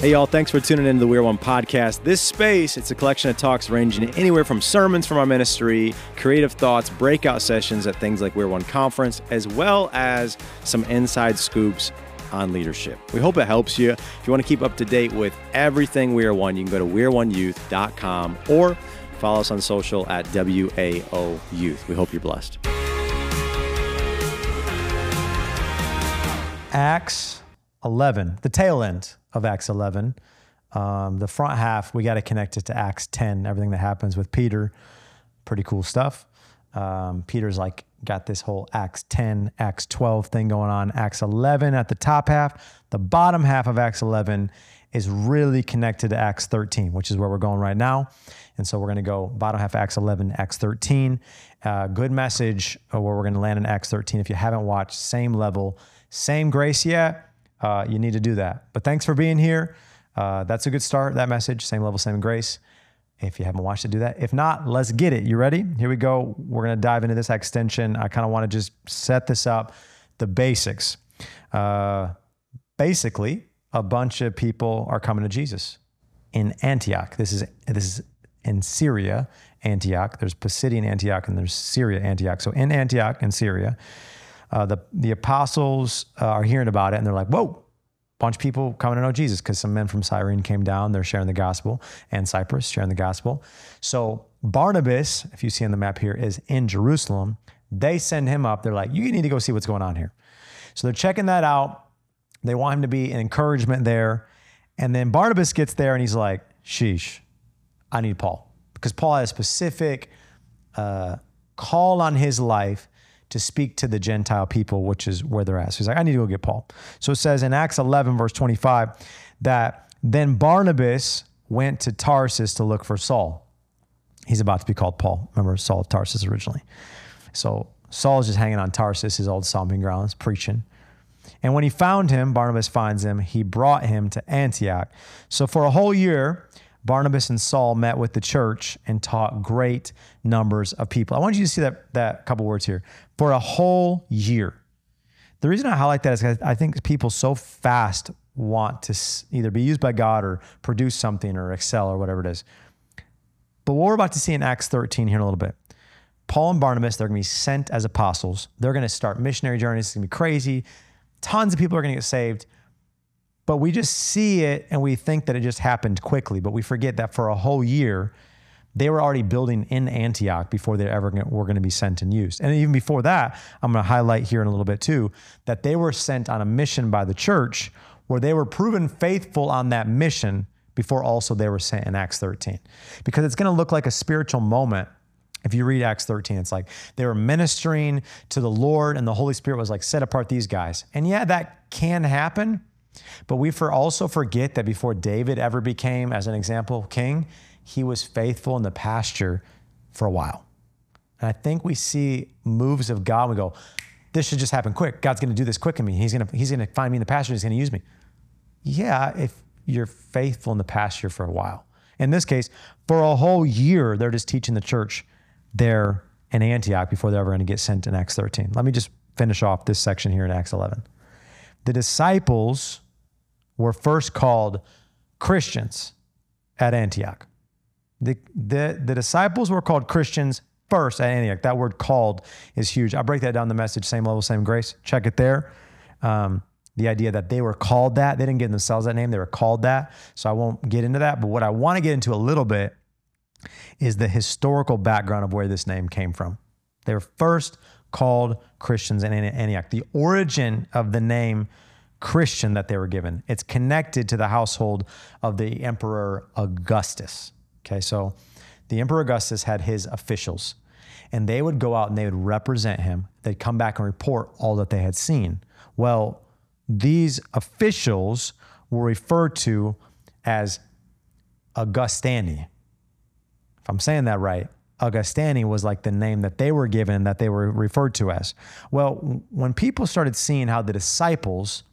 Hey, y'all, thanks for tuning into the We're One podcast. This space, it's a collection of talks ranging anywhere from sermons from our ministry, creative thoughts, breakout sessions at things like We're One Conference, as well as some inside scoops on leadership. We hope it helps you. If you want to keep up to date with everything We Are One, you can go to weareoneyouth.com or follow us on social at WAO Youth. We hope you're blessed. Acts 11, the tail end of Acts 11. Um, the front half, we got to connect it to Acts 10, everything that happens with Peter. Pretty cool stuff. Um, Peter's like got this whole Acts 10, Acts 12 thing going on. Acts 11 at the top half. The bottom half of Acts 11 is really connected to Acts 13, which is where we're going right now. And so we're going to go bottom half Acts 11, Acts 13. Uh, good message where we're going to land in Acts 13. If you haven't watched, same level, same grace yet uh, you need to do that. But thanks for being here. Uh, that's a good start, that message, same level, same grace. If you haven't watched it, do that. If not, let's get it. You ready? Here we go. We're going to dive into this Actstension. I kind of want to just set this up the basics. Uh, basically, a bunch of people are coming to Jesus in Antioch. This is this is in Syria, Antioch. There's Pisidian Antioch and there's Syria, Antioch. So in Antioch in Syria, uh, the, the apostles uh, are hearing about it and they're like, whoa, bunch of people coming to know Jesus because some men from Cyrene came down. They're sharing the gospel and Cyprus sharing the gospel. So Barnabas, if you see on the map here, is in Jerusalem. They send him up. They're like, you need to go see what's going on here. So they're checking that out. They want him to be an encouragement there. And then Barnabas gets there and he's like, sheesh, I need Paul. Because Paul had a specific uh, call on his life to speak to the Gentile people, which is where they're at. So he's like, I need to go get Paul. So it says in Acts 11, verse 25, that then Barnabas went to Tarsus to look for Saul. He's about to be called Paul. Remember Saul of Tarsus originally. So Saul's just hanging on Tarsus, his old stomping grounds, preaching. And when he found him, Barnabas finds him, he brought him to Antioch. So for a whole year, Barnabas and Saul met with the church and taught great numbers of people. I want you to see that, that couple words here. For a whole year. The reason I highlight that is because I think people so fast want to either be used by God or produce something or excel or whatever it is. But what we're about to see in Acts 13 here in a little bit, Paul and Barnabas, they're going to be sent as apostles. They're going to start missionary journeys. It's going to be crazy. Tons of people are going to get saved. But we just see it and we think that it just happened quickly, but we forget that for a whole year, they were already building in Antioch before they ever were going to be sent and used. And even before that, I'm going to highlight here in a little bit too, that they were sent on a mission by the church where they were proven faithful on that mission before also they were sent in Acts 13. Because it's going to look like a spiritual moment if you read Acts 13, it's like they were ministering to the Lord and the Holy Spirit was like, set apart these guys. And yeah, that can happen, but we for also forget that before David ever became, as an example, king, he was faithful in the pasture for a while. And I think we see moves of God. We go, this should just happen quick. God's going to do this quick in me. He's going to, he's going to find me in the pasture. He's going to use me. Yeah, if you're faithful in the pasture for a while. In this case, for a whole year, they're just teaching the church there in Antioch before they're ever going to get sent in Acts 13. Let me just finish off this section here in Acts 11. The disciples were first called Christians at Antioch. The, the, the disciples were called Christians first at Antioch. That word called is huge. I break that down the message, same level, same grace. Check it there. Um, the idea that they were called that, they didn't give themselves that name, they were called that. So I won't get into that. But what I want to get into a little bit is the historical background of where this name came from. They were first called Christians in Antioch. The origin of the name Christian that they were given. It's connected to the household of the Emperor Augustus. Okay, so the Emperor Augustus had his officials, and they would go out and they would represent him. They'd come back and report all that they had seen. Well, these officials were referred to as Augustani. If I'm saying that right, Augustani was like the name that they were given, that they were referred to as. Well, when people started seeing how the disciples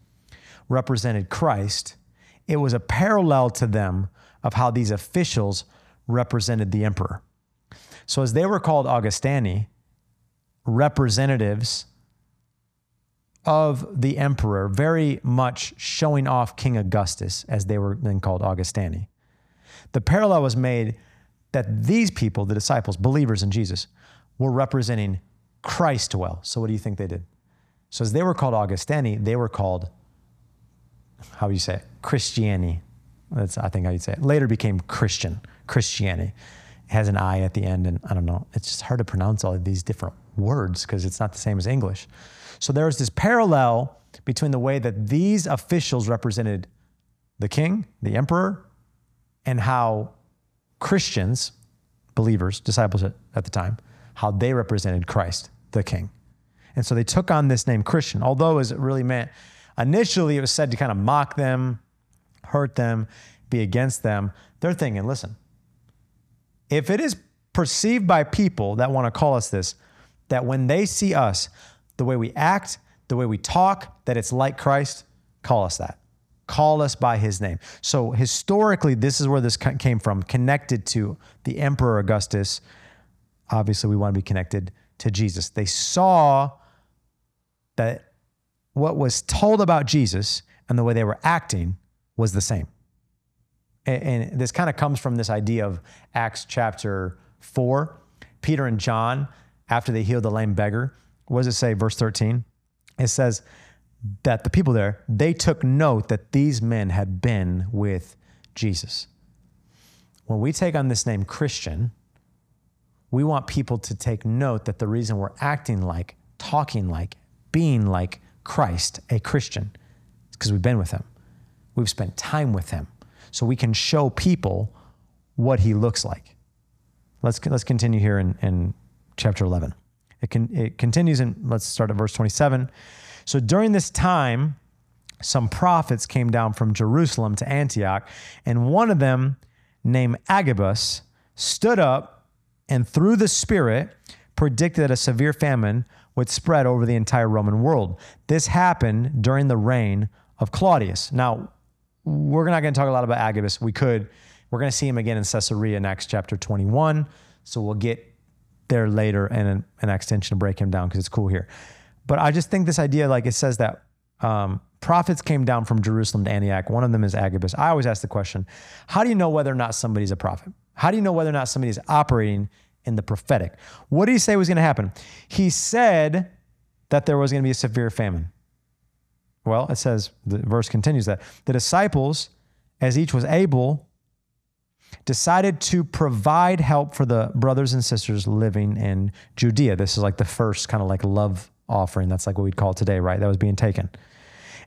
represented Christ, it was a parallel to them of how these officials represented the emperor. So, as they were called Augustani, representatives of the emperor, very much showing off King Augustus, as they were then called Augustani. The parallel was made that these people, the disciples, believers in Jesus, were representing Christ well. So, what do you think they did? So, as they were called Augustani, they were called, how you say it? Christiani. That's, I think, how you'd say it. Later became Christian, Christiani. It has an I at the end, and I don't know, it's just hard to pronounce all of these different words because it's not the same as English. So, there's this parallel between the way that these officials represented the king, the emperor, and how Christians, believers, disciples at, at the time, how they represented Christ, the king. And so they took on this name Christian, although as it really meant, initially it was said to kind of mock them, hurt them, be against them. They're thinking, listen, if it is perceived by people that want to call us this, that when they see us, the way we act, the way we talk, that it's like Christ, call us that. Call us by his name. So historically, this is where this came from, connected to the Emperor Augustus. Obviously, we want to be connected to Jesus. They saw that what was told about Jesus and the way they were acting was the same. And, this kind of comes from this idea of Acts chapter 4. Peter and John, after they healed the lame beggar, what does it say, verse 13? It says, that the people there, they took note that these men had been with Jesus. When we take on this name Christian, we want people to take note that the reason we're acting like, talking like, being like Christ, a Christian, is because we've been with him. We've spent time with him. So we can show people what he looks like. Let's, let's continue here in, in chapter 11. It, can, it continues and let's start at verse 27. So during this time, some prophets came down from Jerusalem to Antioch, and one of them, named Agabus, stood up and through the Spirit predicted a severe famine would spread over the entire Roman world. This happened during the reign of Claudius. Now, we're not going to talk a lot about Agabus. We could. We're going to see him again in Caesarea in Acts chapter 21. So we'll get there later and an, Actstension to break him down because it's cool here. But I just think this idea, like it says that um, prophets came down from Jerusalem to Antioch. One of them is Agabus. I always ask the question how do you know whether or not somebody's a prophet? How do you know whether or not somebody is operating in the prophetic? What did he say was going to happen? He said that there was going to be a severe famine. Well, it says, the verse continues that the disciples, as each was able, decided to provide help for the brothers and sisters living in Judea. This is like the first kind of like love offering. That's like what we'd call today, right? That was being taken.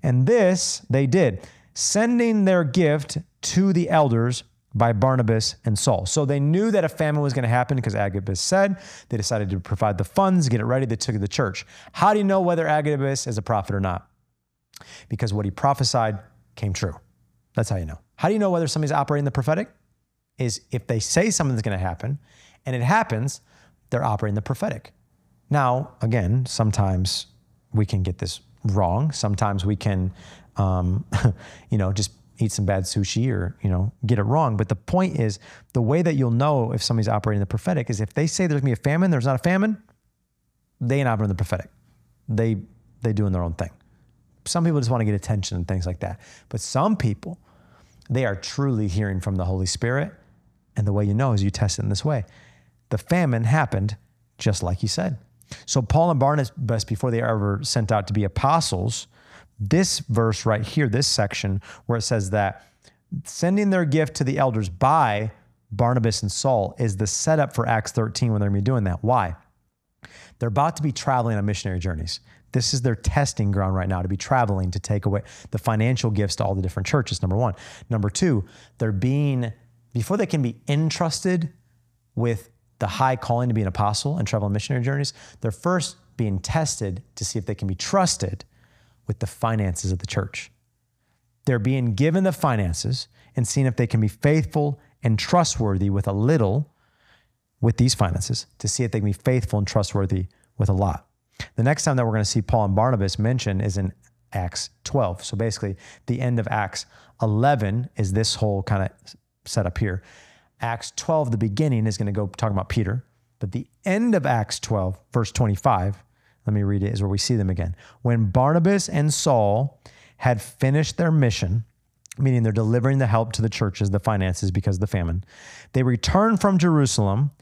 And this they did, sending their gift to the elders by Barnabas and Saul. So they knew that a famine was going to happen because Agabus said. They decided to provide the funds, get it ready. They took it to the church. How do you know whether Agabus is a prophet or not? Because what he prophesied came true. That's how you know. How do you know whether somebody's operating the prophetic? Is if they say something's going to happen and it happens, they're operating the prophetic. Now, again, sometimes we can get this wrong. Sometimes we can, um, you know, just eat some bad sushi or, you know, get it wrong. But the point is the way that you'll know if somebody's operating the prophetic is if they say there's gonna be a famine, there's not a famine, they ain't operating the prophetic. They they doing their own thing. Some people just want to get attention and things like that. But some people, they are truly hearing from the Holy Spirit. And the way you know is you test it in this way. The famine happened just like he said. So Paul and Barnabas, before they ever sent out to be apostles, this verse right here, this section where it says that sending their gift to the elders by Barnabas and Saul is the setup for Acts 13 when they're going to be doing that. Why? They're about to be traveling on missionary journeys. This is their testing ground right now to be traveling to take away the financial gifts to all the different churches, number one. Number two, they're being, before they can be entrusted with the high calling to be an apostle and travel on missionary journeys, they're first being tested to see if they can be trusted with the finances of the church. They're being given the finances and seeing if they can be faithful and trustworthy with a little with these finances to see if they can be faithful and trustworthy with a lot. The next time that we're going to see Paul and Barnabas mentioned is in Acts 12. So basically, the end of Acts 11 is this whole kind of setup here. Acts 12, the beginning is going to go talking about Peter, but the end of Acts 12, verse 25, let me read it, is where we see them again. When Barnabas and Saul had finished their mission, meaning they're delivering the help to the churches, the finances because of the famine, they returned from Jerusalem,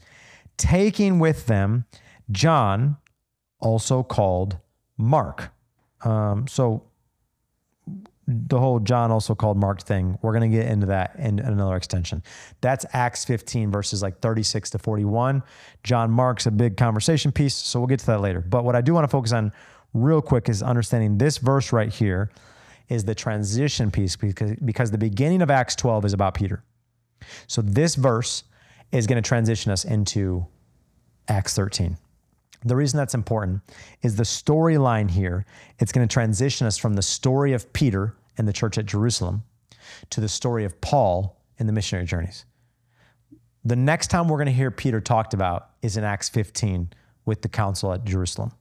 taking with them John, also called Mark. Um, so the whole John also called Mark thing, we're going to get into that in another Actstension. That's Acts 15 verses like 36 to 41. John Mark's a big conversation piece, so we'll get to that later. But what I do want to focus on real quick is understanding this verse right here is the transition piece because, because the beginning of Acts 12 is about Peter. So this verse is going to transition us into Acts 13. The reason that's important is the storyline here. It's going to transition us from the story of Peter and the church at Jerusalem to the story of Paul in the missionary journeys. The next time we're going to hear Peter talked about is in Acts 15 with the council at Jerusalem.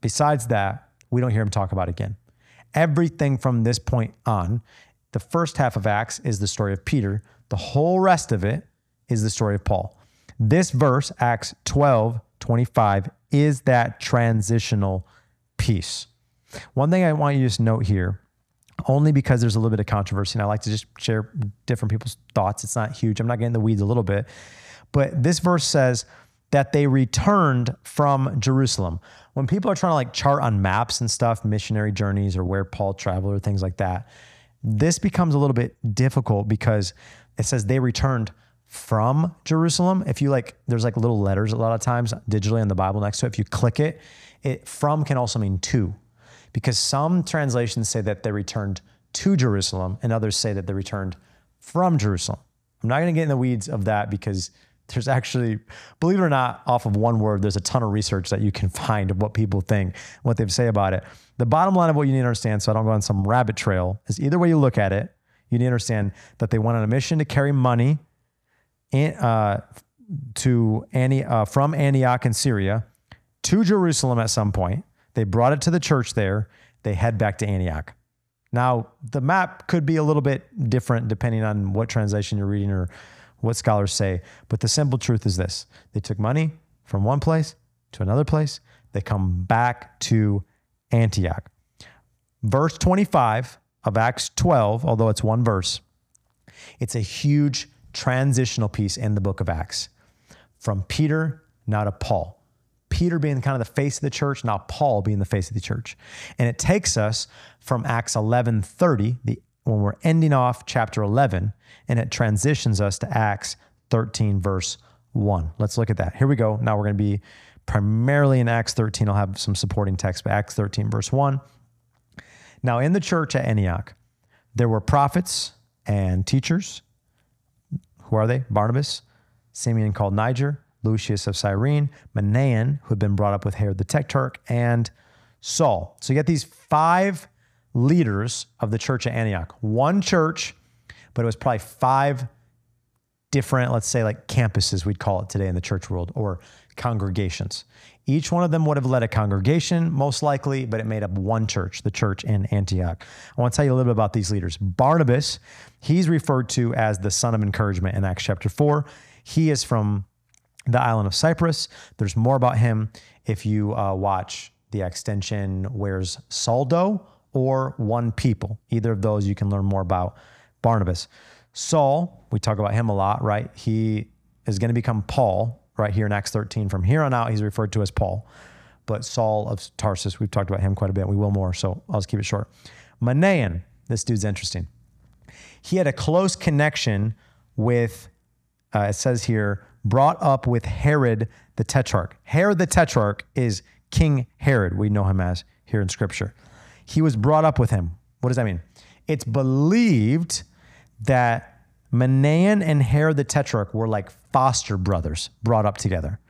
Besides that, we don't hear him talk about again. Everything from this point on, the first half of Acts is the story of Peter, the whole rest of it is the story of Paul. This verse, Acts 12, 25, is that transitional piece. One thing I want you to note here, only because there's a little bit of controversy, and I like to just share different people's thoughts. It's not huge. I'm not getting the weeds a little bit. But this verse says that they returned from Jerusalem when people are trying to like chart on maps and stuff, missionary journeys or where Paul traveled or things like that, this becomes a little bit difficult because it says they returned from Jerusalem. If you like, there's like little letters a lot of times digitally in the Bible next to it. If you click it, it from can also mean to, because some translations say that they returned to Jerusalem and others say that they returned from Jerusalem. I'm not going to get in the weeds of that because there's actually, believe it or not, off of one word, there's a ton of research that you can find of what people think, what they say about it. The bottom line of what you need to understand, so I don't go on some rabbit trail, is either way you look at it, you need to understand that they went on a mission to carry money uh, to uh, from Antioch in Syria to Jerusalem at some point. They brought it to the church there. They head back to Antioch. Now, the map could be a little bit different depending on what translation you're reading or what scholars say. But the simple truth is this they took money from one place to another place, they come back to Antioch. Verse 25 of Acts 12, although it's one verse, it's a huge transitional piece in the book of Acts from Peter now to Paul. Peter being kind of the face of the church, now Paul being the face of the church. And it takes us from Acts 11:30, the when we're ending off chapter 11 and it transitions us to Acts 13, verse 1. Let's look at that. Here we go. Now we're going to be primarily in Acts 13. I'll have some supporting text, but Acts 13, verse 1. Now, in the church at Antioch, there were prophets and teachers. Who are they? Barnabas, Simeon called Niger, Lucius of Cyrene, Manaen, who had been brought up with Herod the Tetrarch, and Saul. So you get these five leaders of the church at Antioch. One church, but it was probably five different, let's say, like campuses, we'd call it today in the church world, or congregations. Each one of them would have led a congregation, most likely, but it made up one church, the church in Antioch. I want to tell you a little bit about these leaders. Barnabas, he's referred to as the son of encouragement in Acts chapter 4. He is from the island of Cyprus. There's more about him if you uh, watch the Actstension Where's Saul Doe or one people. Either of those you can learn more about Barnabas. Saul, we talk about him a lot, right? He is going to become Paul right here in Acts 13. From here on out, he's referred to as Paul. But Saul of Tarsus, we've talked about him quite a bit. We will more, so I'll just keep it short. Manaen, this dude's interesting. He had a close connection with, uh, it says here, brought up with Herod the Tetrarch. Herod the Tetrarch is King Herod, we know him as here in Scripture. He was brought up with him. What does that mean? It's believed that Manaen and Herod the Tetrarch were like foster brothers brought up together.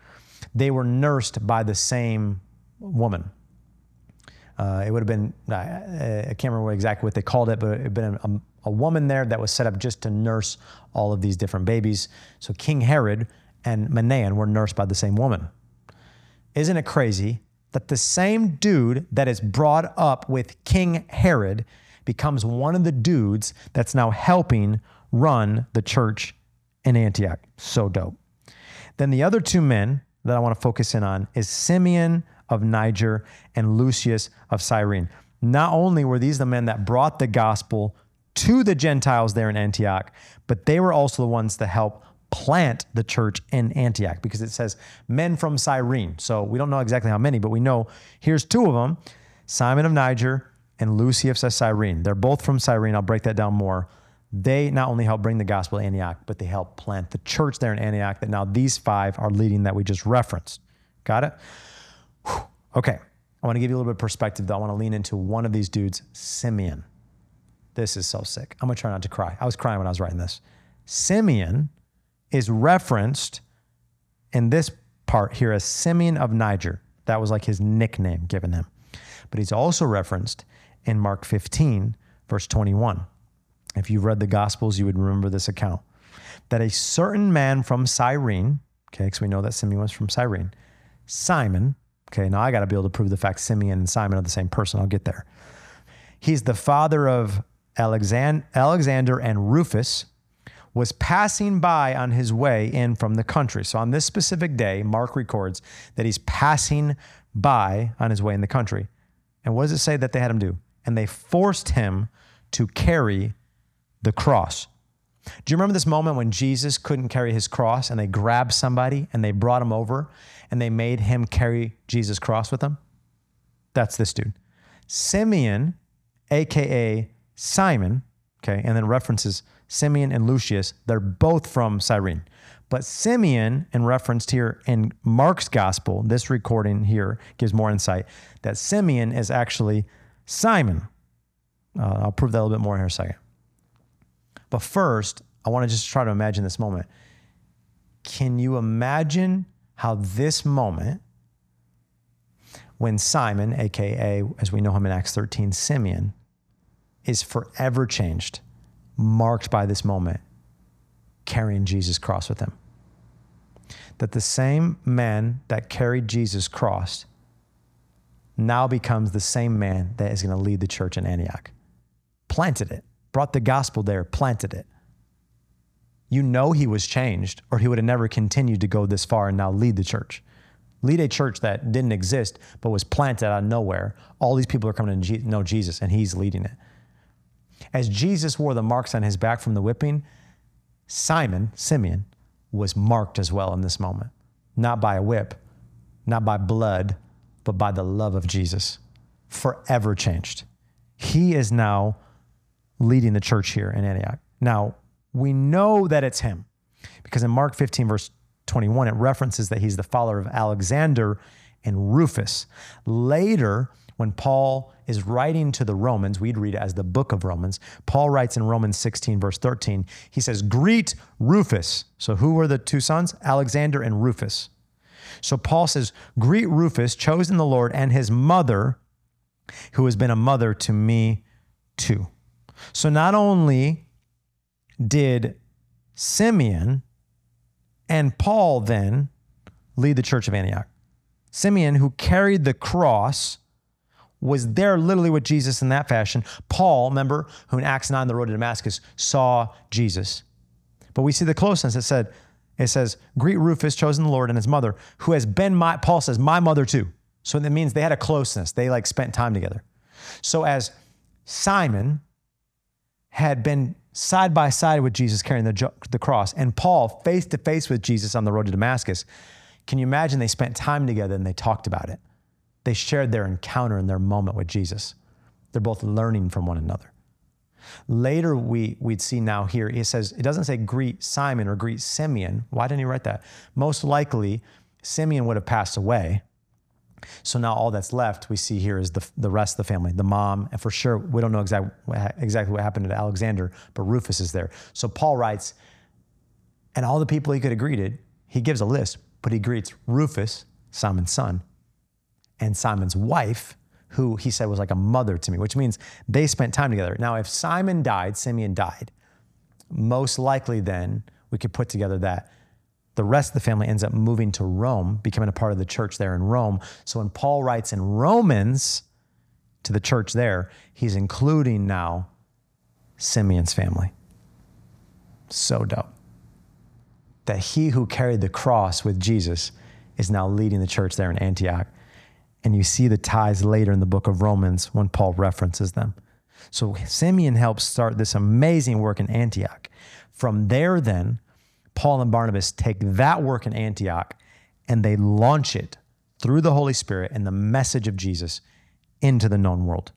They were nursed by the same woman. Uh, it would have been, I can't remember exactly what they called it, but it had been a, a woman there that was set up just to nurse all of these different babies. So King Herod and Manaen were nursed by the same woman. Isn't it crazy that the same dude that is brought up with King Herod becomes one of the dudes that's now helping run the church in Antioch. So dope. Then the other two men that I want to focus in on is Simeon of Niger, and Lucius of Cyrene. Not only were these the men that brought the gospel to the Gentiles there in Antioch, but they were also the ones to help plant the church in Antioch because it says men from Cyrene. So we don't know exactly how many, but we know here's two of them Simon of Niger and Lucius of Cyrene. They're both from Cyrene. I'll break that down more. They not only helped bring the gospel to Antioch, but they helped plant the church there in Antioch that now these five are leading that we just referenced. Got it? Whew. Okay. I want to give you a little bit of perspective though. I want to lean into one of these dudes, Simeon. This is so sick. I'm going to try not to cry. I was crying when I was writing this. Simeon is referenced in this part here as Simeon of Niger. That was like his nickname given him. But he's also referenced in Mark 15, verse 21. If you've read the Gospels, you would remember this account that a certain man from Cyrene, okay, because we know that Simeon was from Cyrene, Simon, okay, now I got to be able to prove the fact Simeon and Simon are the same person. I'll get there. He's the father of Alexander and Rufus, was passing by on his way in from the country. So on this specific day, Mark records that he's passing by on his way in the country. And what does it say that they had him do? And they forced him to carry the cross. Do you remember this moment when Jesus couldn't carry his cross and they grabbed somebody and they brought him over and they made him carry Jesus' cross with them? That's this dude. Simeon, aka Simon, okay, and then references Simeon and Lucius, they're both from Cyrene. But Simeon, in referenced here in Mark's gospel, this recording here gives more insight that Simeon is actually Simon. Uh, I'll prove that a little bit more here in a second. But first, I want to just try to imagine this moment. Can you imagine how this moment, when Simon, aka as we know him in Acts 13, Simeon, is forever changed? marked by this moment, carrying Jesus' cross with him. That the same man that carried Jesus' cross now becomes the same man that is going to lead the church in Antioch. Planted it, brought the gospel there, planted it. You know he was changed, or he would have never continued to go this far and now lead the church. Lead a church that didn't exist but was planted out of nowhere. All these people are coming to know Jesus, and he's leading it. As Jesus wore the marks on his back from the whipping, Simon, Simeon, was marked as well in this moment. Not by a whip, not by blood, but by the love of Jesus. Forever changed. He is now leading the church here in Antioch. Now, we know that it's him because in Mark 15, verse 21, it references that he's the father of Alexander and Rufus. Later, when Paul is writing to the Romans, we'd read it as the book of Romans. Paul writes in Romans 16, verse 13, he says, Greet Rufus. So who were the two sons? Alexander and Rufus. So Paul says, Greet Rufus, chosen the Lord, and his mother, who has been a mother to me too. So not only did Simeon and Paul then lead the church of Antioch, Simeon, who carried the cross, was there literally with Jesus in that fashion. Paul, remember, who in Acts 9, the road to Damascus, saw Jesus. But we see the closeness. It said, it says, greet Rufus, chosen the Lord, and his mother, who has been my, Paul says, my mother too. So that means they had a closeness. They like spent time together. So as Simon had been side by side with Jesus carrying the, the cross, and Paul face to face with Jesus on the road to Damascus, can you imagine they spent time together and they talked about it? They shared their encounter and their moment with Jesus. They're both learning from one another. Later, we, we'd see now here, it says, it doesn't say greet Simon or greet Simeon. Why didn't he write that? Most likely, Simeon would have passed away. So now all that's left we see here is the, the rest of the family, the mom, and for sure, we don't know exact, exactly what happened to Alexander, but Rufus is there. So Paul writes, and all the people he could have greeted, he gives a list, but he greets Rufus, Simon's son, and Simon's wife, who he said was like a mother to me, which means they spent time together. Now, if Simon died, Simeon died, most likely then we could put together that the rest of the family ends up moving to Rome, becoming a part of the church there in Rome. So when Paul writes in Romans to the church there, he's including now Simeon's family. So dope. That he who carried the cross with Jesus is now leading the church there in Antioch And you see the ties later in the book of Romans when Paul references them. So Simeon helps start this amazing work in Antioch. From there, then, Paul and Barnabas take that work in Antioch and they launch it through the Holy Spirit and the message of Jesus into the known world.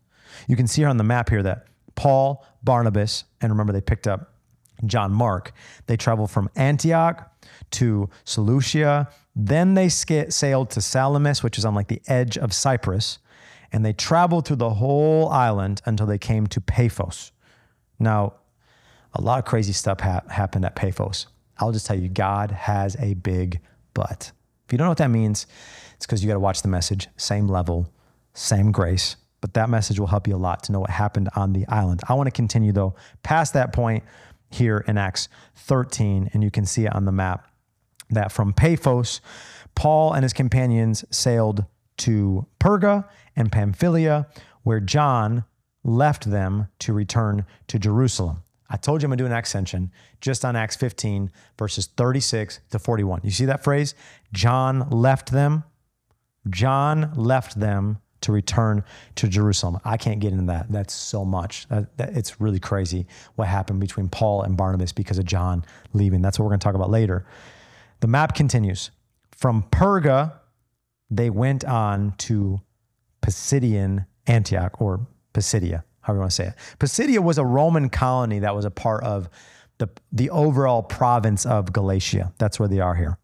You can see on the map here that Paul, Barnabas, and remember they picked up John Mark, they traveled from Antioch to Seleucia. Then they sailed to Salamis, which is on like the edge of Cyprus. And they traveled through the whole island until they came to Paphos. Now, a lot of crazy stuff ha- happened at Paphos. I'll just tell you, God has a big butt. If you don't know what that means, it's because you got to watch the message, same level, same grace. But that message will help you a lot to know what happened on the island. I want to continue, though, past that point here in Acts 13, and you can see it on the map that from Paphos, Paul and his companions sailed to Perga and Pamphylia, where John left them to return to Jerusalem. I told you I'm going to do an Actstension just on Acts 15, verses 36 to 41. You see that phrase? John left them. John left them to return to Jerusalem. I can't get into that. That's so much. That, that, it's really crazy what happened between Paul and Barnabas because of John leaving. That's what we're going to talk about later. The map continues. From Perga, they went on to Pisidian Antioch or Pisidia, however you want to say it. Pisidia was a Roman colony that was a part of the, the overall province of Galatia. That's where they are here.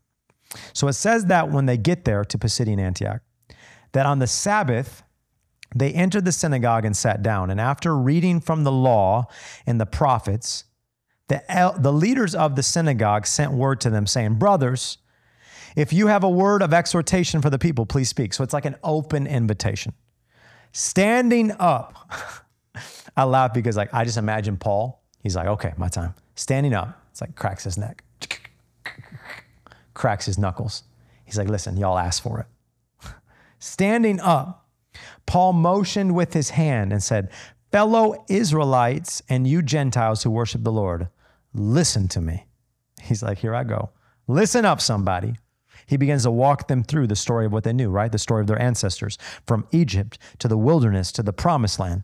So it says that when they get there to Pisidian Antioch, that on the Sabbath, they entered the synagogue and sat down. And after reading from the law and the prophets, the, the leaders of the synagogue sent word to them saying, Brothers, if you have a word of exhortation for the people, please speak. So it's like an open invitation. Standing up, I laugh because like I just imagine Paul. He's like, okay, my time. Standing up, it's like cracks his neck, cracks his knuckles. He's like, listen, y'all asked for it. Standing up, Paul motioned with his hand and said, Fellow Israelites and you Gentiles who worship the Lord, listen to me. He's like, Here I go. Listen up, somebody. He begins to walk them through the story of what they knew, right? The story of their ancestors from Egypt to the wilderness to the promised land.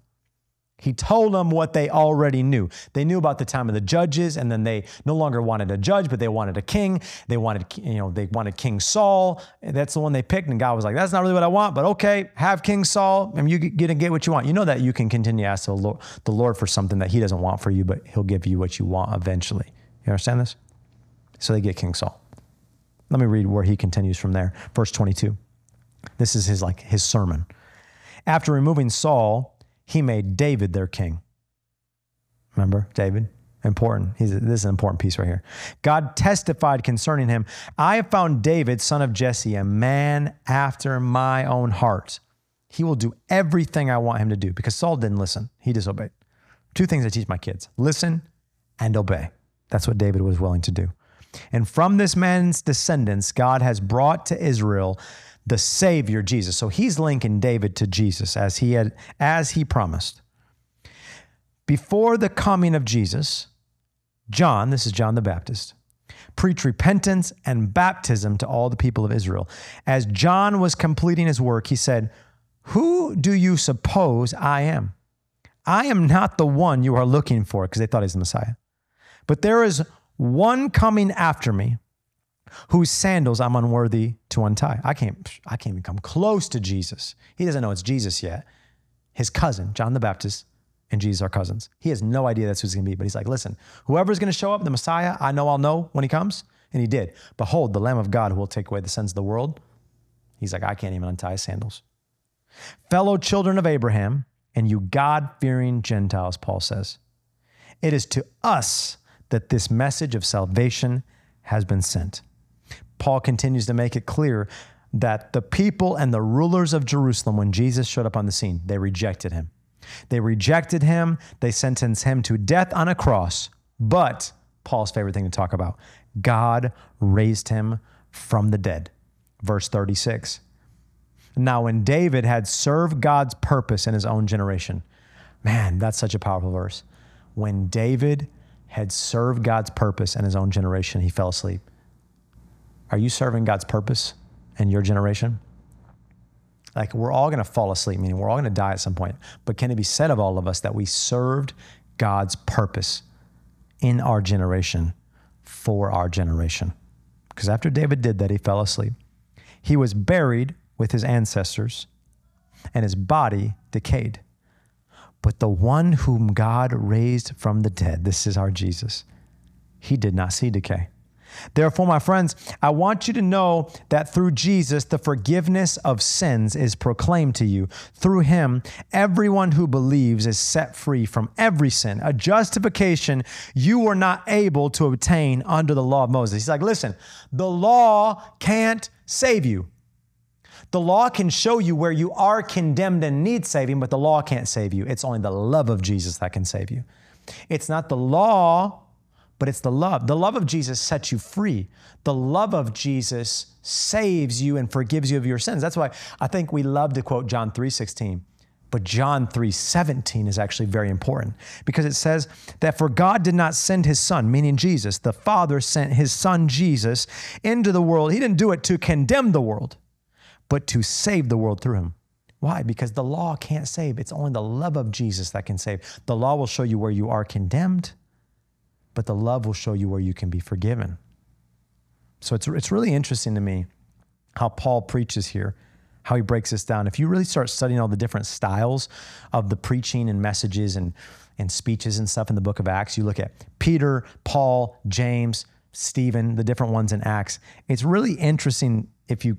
He told them what they already knew. They knew about the time of the judges, and then they no longer wanted a judge, but they wanted a king. They wanted, you know, they wanted King Saul. That's the one they picked, and God was like, "That's not really what I want, but okay, have King Saul, and you get to get what you want." You know that you can continue to ask the Lord for something that He doesn't want for you, but He'll give you what you want eventually. You understand this? So they get King Saul. Let me read where he continues from there. Verse 22. This is his like his sermon. After removing Saul, he made David their king. Remember David? Important. He's, this is an important piece right here. God testified concerning him I have found David, son of Jesse, a man after my own heart. He will do everything I want him to do because Saul didn't listen. He disobeyed. Two things I teach my kids listen and obey. That's what David was willing to do. And from this man's descendants, God has brought to Israel the Savior Jesus. So he's linking David to Jesus as he had as he promised. Before the coming of Jesus, John, this is John the Baptist, preached repentance and baptism to all the people of Israel. As John was completing his work, he said, Who do you suppose I am? I am not the one you are looking for, because they thought he's the Messiah. But there is one coming after me whose sandals I'm unworthy to untie. I can't, I can't even come close to Jesus. He doesn't know it's Jesus yet. His cousin, John the Baptist, and Jesus are cousins. He has no idea that's who's to be, but he's like, listen, whoever's to show up, the Messiah, I know I'll know when he comes. And he did. Behold, the Lamb of God who will take away the sins of the world. He's like, I can't even untie his sandals. Fellow children of Abraham, and you God fearing Gentiles, Paul says, it is to us that this message of salvation has been sent. Paul continues to make it clear that the people and the rulers of Jerusalem, when Jesus showed up on the scene, they rejected him. They rejected him, they sentenced him to death on a cross. But Paul's favorite thing to talk about God raised him from the dead. Verse 36. Now, when David had served God's purpose in his own generation, man, that's such a powerful verse. When David had served God's purpose in his own generation, he fell asleep. Are you serving God's purpose in your generation? Like we're all going to fall asleep, meaning we're all going to die at some point. But can it be said of all of us that we served God's purpose in our generation for our generation? Because after David did that, he fell asleep. He was buried with his ancestors, and his body decayed. But the one whom God raised from the dead, this is our Jesus, he did not see decay. Therefore, my friends, I want you to know that through Jesus, the forgiveness of sins is proclaimed to you. Through him, everyone who believes is set free from every sin, a justification you were not able to obtain under the law of Moses. He's like, listen, the law can't save you. The law can show you where you are condemned and need saving, but the law can't save you. It's only the love of Jesus that can save you. It's not the law, but it's the love. The love of Jesus sets you free. The love of Jesus saves you and forgives you of your sins. That's why I think we love to quote John 3:16. But John 3:17 is actually very important because it says that for God did not send his son, meaning Jesus. The Father sent his son Jesus into the world. He didn't do it to condemn the world but to save the world through him. Why? Because the law can't save. It's only the love of Jesus that can save. The law will show you where you are condemned, but the love will show you where you can be forgiven. So it's, it's really interesting to me how Paul preaches here, how he breaks this down. If you really start studying all the different styles of the preaching and messages and, and speeches and stuff in the book of Acts, you look at Peter, Paul, James, Stephen, the different ones in Acts. It's really interesting if you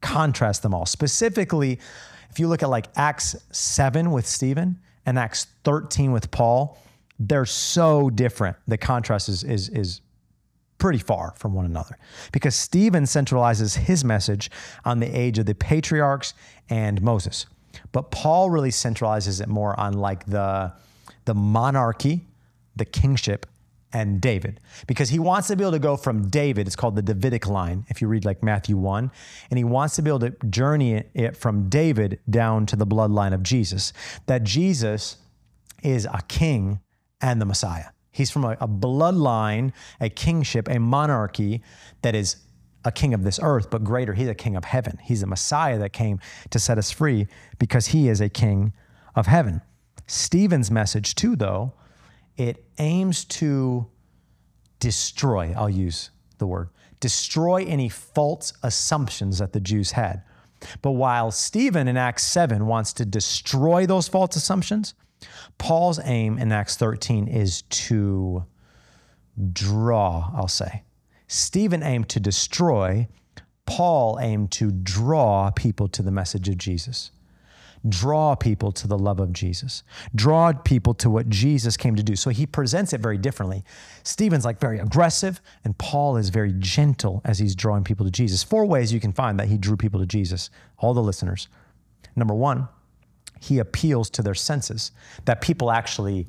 contrast them all. Specifically, if you look at like Acts 7 with Stephen and Acts 13 with Paul, they're so different. The contrast is, is, is pretty far from one another because Stephen centralizes his message on the age of the patriarchs and Moses. But Paul really centralizes it more on like the, the monarchy, the kingship, and David because he wants to be able to go from David, it's called the Davidic line, if you read like Matthew 1, and he wants to be able to journey it from David down to the bloodline of Jesus. That Jesus is a king and the Messiah. He's from a, a bloodline, a kingship, a monarchy that is a king of this earth, but greater, he's a king of heaven. He's a Messiah that came to set us free because he is a king of heaven. Stephen's message, too, though, it aims to destroy, I'll use the word, destroy any false assumptions that the Jews had. But while Stephen in Acts 7 wants to destroy those false assumptions, Paul's aim in Acts 13 is to draw, I'll say. Stephen aimed to destroy, Paul aimed to draw people to the message of Jesus draw people to the love of Jesus, draw people to what Jesus came to do. So he presents it very differently. Stephen's like very aggressive, and Paul is very gentle as he's drawing people to Jesus. Four ways you can find that he drew people to Jesus, all the listeners. Number one, he appeals to their senses, that people actually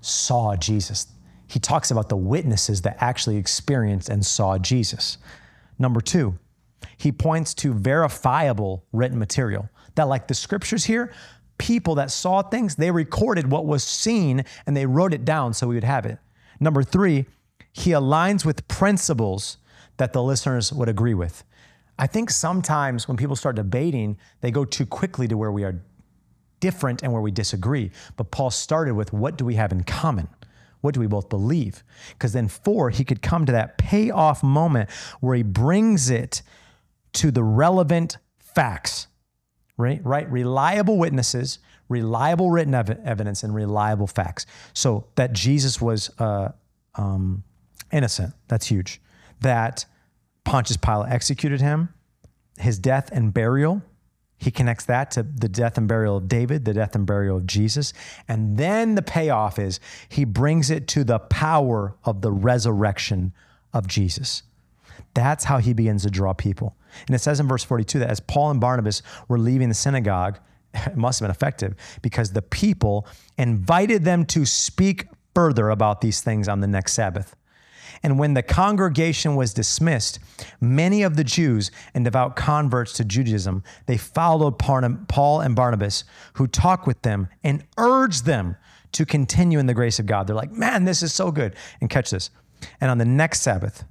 saw Jesus. He talks about the witnesses that actually experienced and saw Jesus. Number two, he points to verifiable written material that, like the scriptures here, people that saw things, they recorded what was seen and they wrote it down so we would have it. Number three, he aligns with principles that the listeners would agree with. I think sometimes when people start debating, they go too quickly to where we are different and where we disagree. But Paul started with what do we have in common? What do we both believe? Because then, four, he could come to that payoff moment where he brings it to the relevant facts right? Right? Reliable witnesses, reliable written ev- evidence, and reliable facts. So that Jesus was uh, um, innocent, that's huge. That Pontius Pilate executed him, his death and burial. He connects that to the death and burial of David, the death and burial of Jesus. And then the payoff is he brings it to the power of the resurrection of Jesus. That's how he begins to draw people. And it says in verse 42 that as Paul and Barnabas were leaving the synagogue, it must have been effective because the people invited them to speak further about these things on the next Sabbath. And when the congregation was dismissed, many of the Jews and devout converts to Judaism, they followed Paul and Barnabas, who talked with them and urged them to continue in the grace of God. They're like, man, this is so good. And catch this. And on the next Sabbath,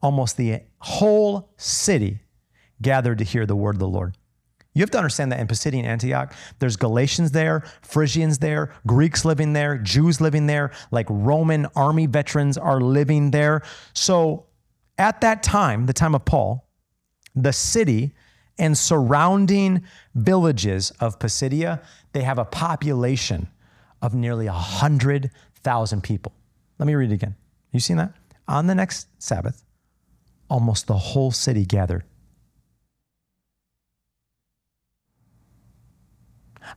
almost the whole city gathered to hear the word of the Lord. You have to understand that in Pisidian Antioch, there's Galatians there, Phrygians there, Greeks living there, Jews living there, like Roman army veterans are living there. So at that time, the time of Paul, the city and surrounding villages of Pisidia, they have a population of nearly 100,000 people. Let me read it again. You seen that? On the next Sabbath, almost the whole city gathered.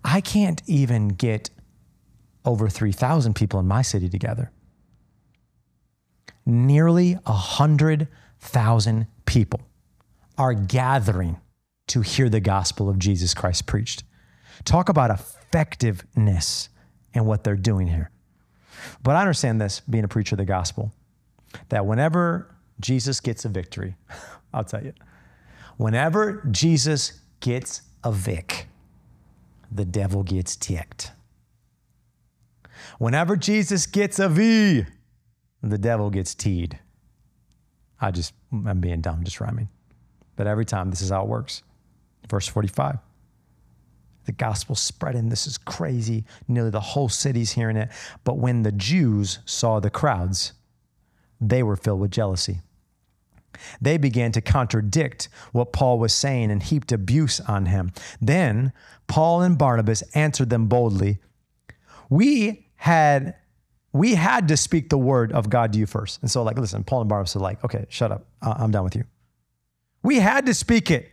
I can't even get over 3,000 people in my city together. Nearly 100,000 people are gathering to hear the gospel of Jesus Christ preached. Talk about effectiveness in what they're doing here. But I understand this, being a preacher of the gospel, that whenever Jesus gets a victory, I'll tell you, whenever Jesus gets a vic, the devil gets ticked. Whenever Jesus gets a V, the devil gets teed. I just, I'm being dumb, just rhyming. But every time, this is how it works. Verse 45. The gospel spreading. This is crazy. Nearly the whole city's hearing it. But when the Jews saw the crowds, they were filled with jealousy. They began to contradict what Paul was saying and heaped abuse on him. Then Paul and Barnabas answered them boldly. We had we had to speak the word of God to you first. And so, like, listen, Paul and Barnabas are like, okay, shut up. I'm done with you. We had to speak it.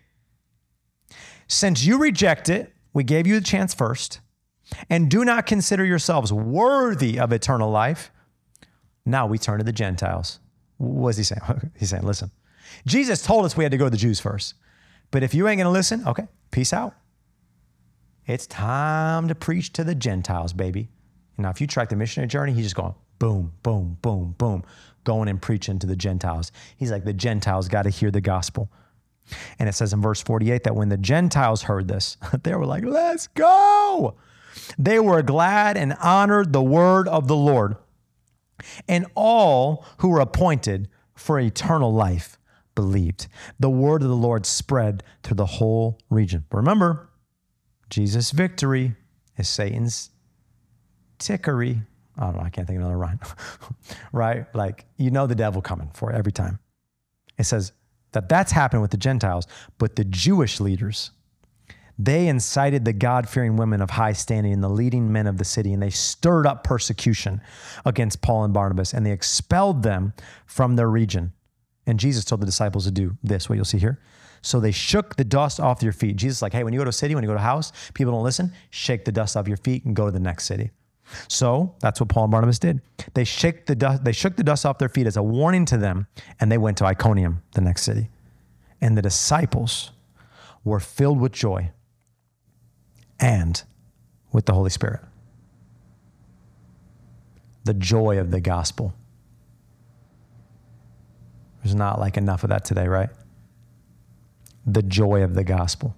Since you reject it, we gave you the chance first, and do not consider yourselves worthy of eternal life. Now we turn to the Gentiles. What is he saying? He's saying, listen, Jesus told us we had to go to the Jews first. But if you ain't going to listen, okay, peace out. It's time to preach to the Gentiles, baby. Now, if you track the missionary journey, he's just going boom, boom, boom, boom, going and preaching to the Gentiles. He's like, the Gentiles got to hear the gospel. And it says in verse 48 that when the Gentiles heard this, they were like, let's go. They were glad and honored the word of the Lord. And all who were appointed for eternal life believed. The word of the Lord spread through the whole region. Remember, Jesus' victory is Satan's tickery. I don't know, I can't think of another rhyme. right? Like, you know the devil coming for it every time. It says, that that's happened with the Gentiles, but the Jewish leaders, they incited the God fearing women of high standing and the leading men of the city, and they stirred up persecution against Paul and Barnabas, and they expelled them from their region. And Jesus told the disciples to do this, what you'll see here. So they shook the dust off their feet. Jesus, like, hey, when you go to a city, when you go to a house, people don't listen, shake the dust off your feet and go to the next city. So that's what Paul and Barnabas did. They shook the dust, they shook the dust off their feet as a warning to them, and they went to Iconium, the next city. And the disciples were filled with joy and with the Holy Spirit. The joy of the gospel. There's not like enough of that today, right? The joy of the gospel,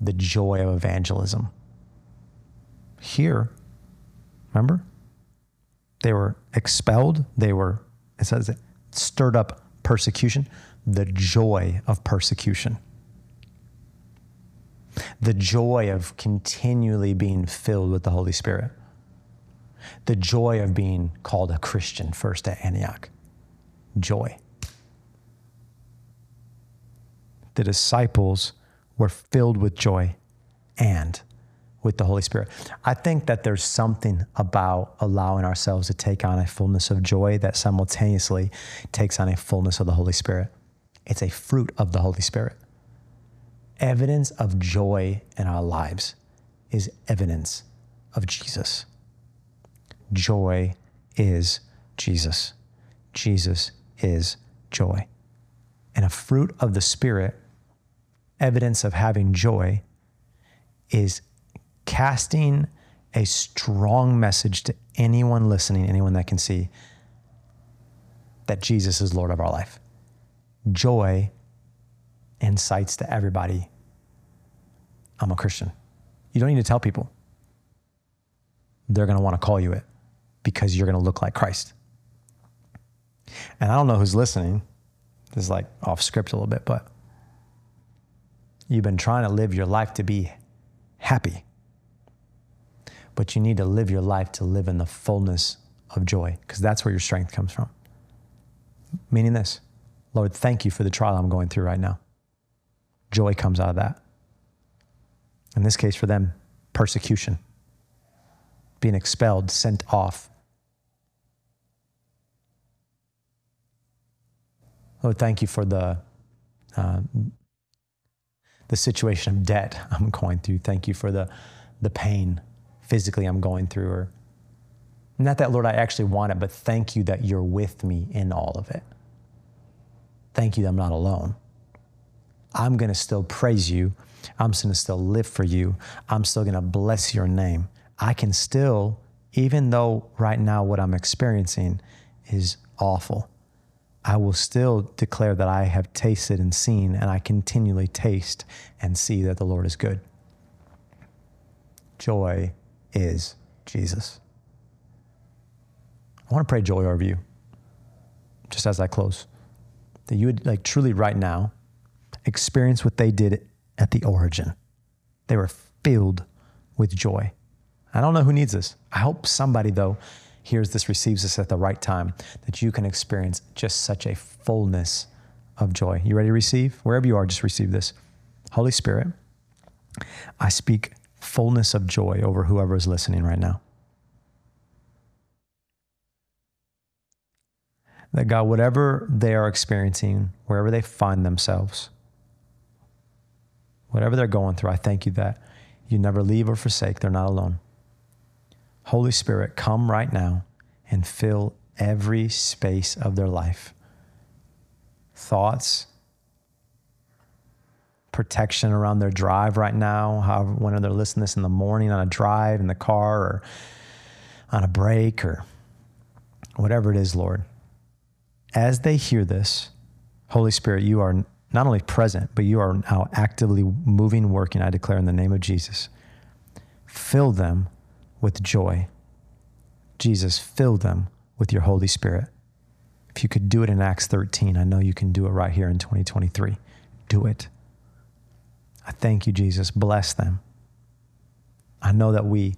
the joy of evangelism. Here, Remember? They were expelled. They were, it says, it stirred up persecution, the joy of persecution. The joy of continually being filled with the Holy Spirit. The joy of being called a Christian first at Antioch. Joy. The disciples were filled with joy and with the Holy Spirit. I think that there's something about allowing ourselves to take on a fullness of joy that simultaneously takes on a fullness of the Holy Spirit. It's a fruit of the Holy Spirit. Evidence of joy in our lives is evidence of Jesus. Joy is Jesus. Jesus is joy. And a fruit of the Spirit, evidence of having joy, is casting a strong message to anyone listening, anyone that can see that Jesus is Lord of our life. Joy incites to everybody I'm a Christian. You don't need to tell people. They're going to want to call you it because you're going to look like Christ. And I don't know who's listening. This is like off script a little bit, but You've been trying to live your life to be happy, but you need to live your life to live in the fullness of joy because that's where your strength comes from. Meaning this Lord, thank you for the trial I'm going through right now. Joy comes out of that. In this case, for them, persecution, being expelled, sent off. Lord, thank you for the uh, the situation of debt I'm going through. Thank you for the the pain physically I'm going through, or not that Lord I actually want it, but thank you that you're with me in all of it. Thank you that I'm not alone. I'm going to still praise you. I'm going to still live for you. I'm still going to bless your name. I can still, even though right now what I'm experiencing is awful, I will still declare that I have tasted and seen, and I continually taste and see that the Lord is good. Joy is Jesus. I want to pray joy over you, just as I close, that you would like truly right now experience what they did at the origin. They were filled with joy. I don't know who needs this. I hope somebody, though, hears this, receives this at the right time, that you can experience just such a fullness of joy. You ready to receive? Wherever you are, just receive this. Holy Spirit, I speak fullness of joy over whoever is listening right now. That God, whatever they are experiencing, wherever they find themselves, whatever they're going through, I thank you that you never leave or forsake. They're not alone. Holy Spirit, come right now and fill every space of their life. Thoughts, protection around their drive right now, however, when they're listening to this in the morning on a drive, in the car, or on a break, or whatever it is, Lord. As they hear this, Holy Spirit, you are not only present, but you are now actively moving, working, I declare in the name of Jesus. Fill them with joy. Jesus, fill them with your Holy Spirit. If you could do it in Acts 13, I know you can do it right here in 2023. Do it. I thank you, Jesus. Bless them. I know that we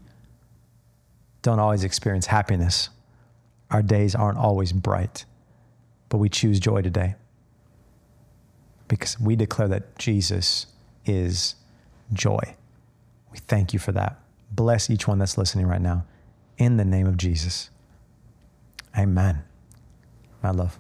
don't always experience happiness. Our days aren't always bright, but we choose joy today because we declare that Jesus is joy. We thank you for that. Bless each one that's listening right now. In the name of Jesus. Amen. My love.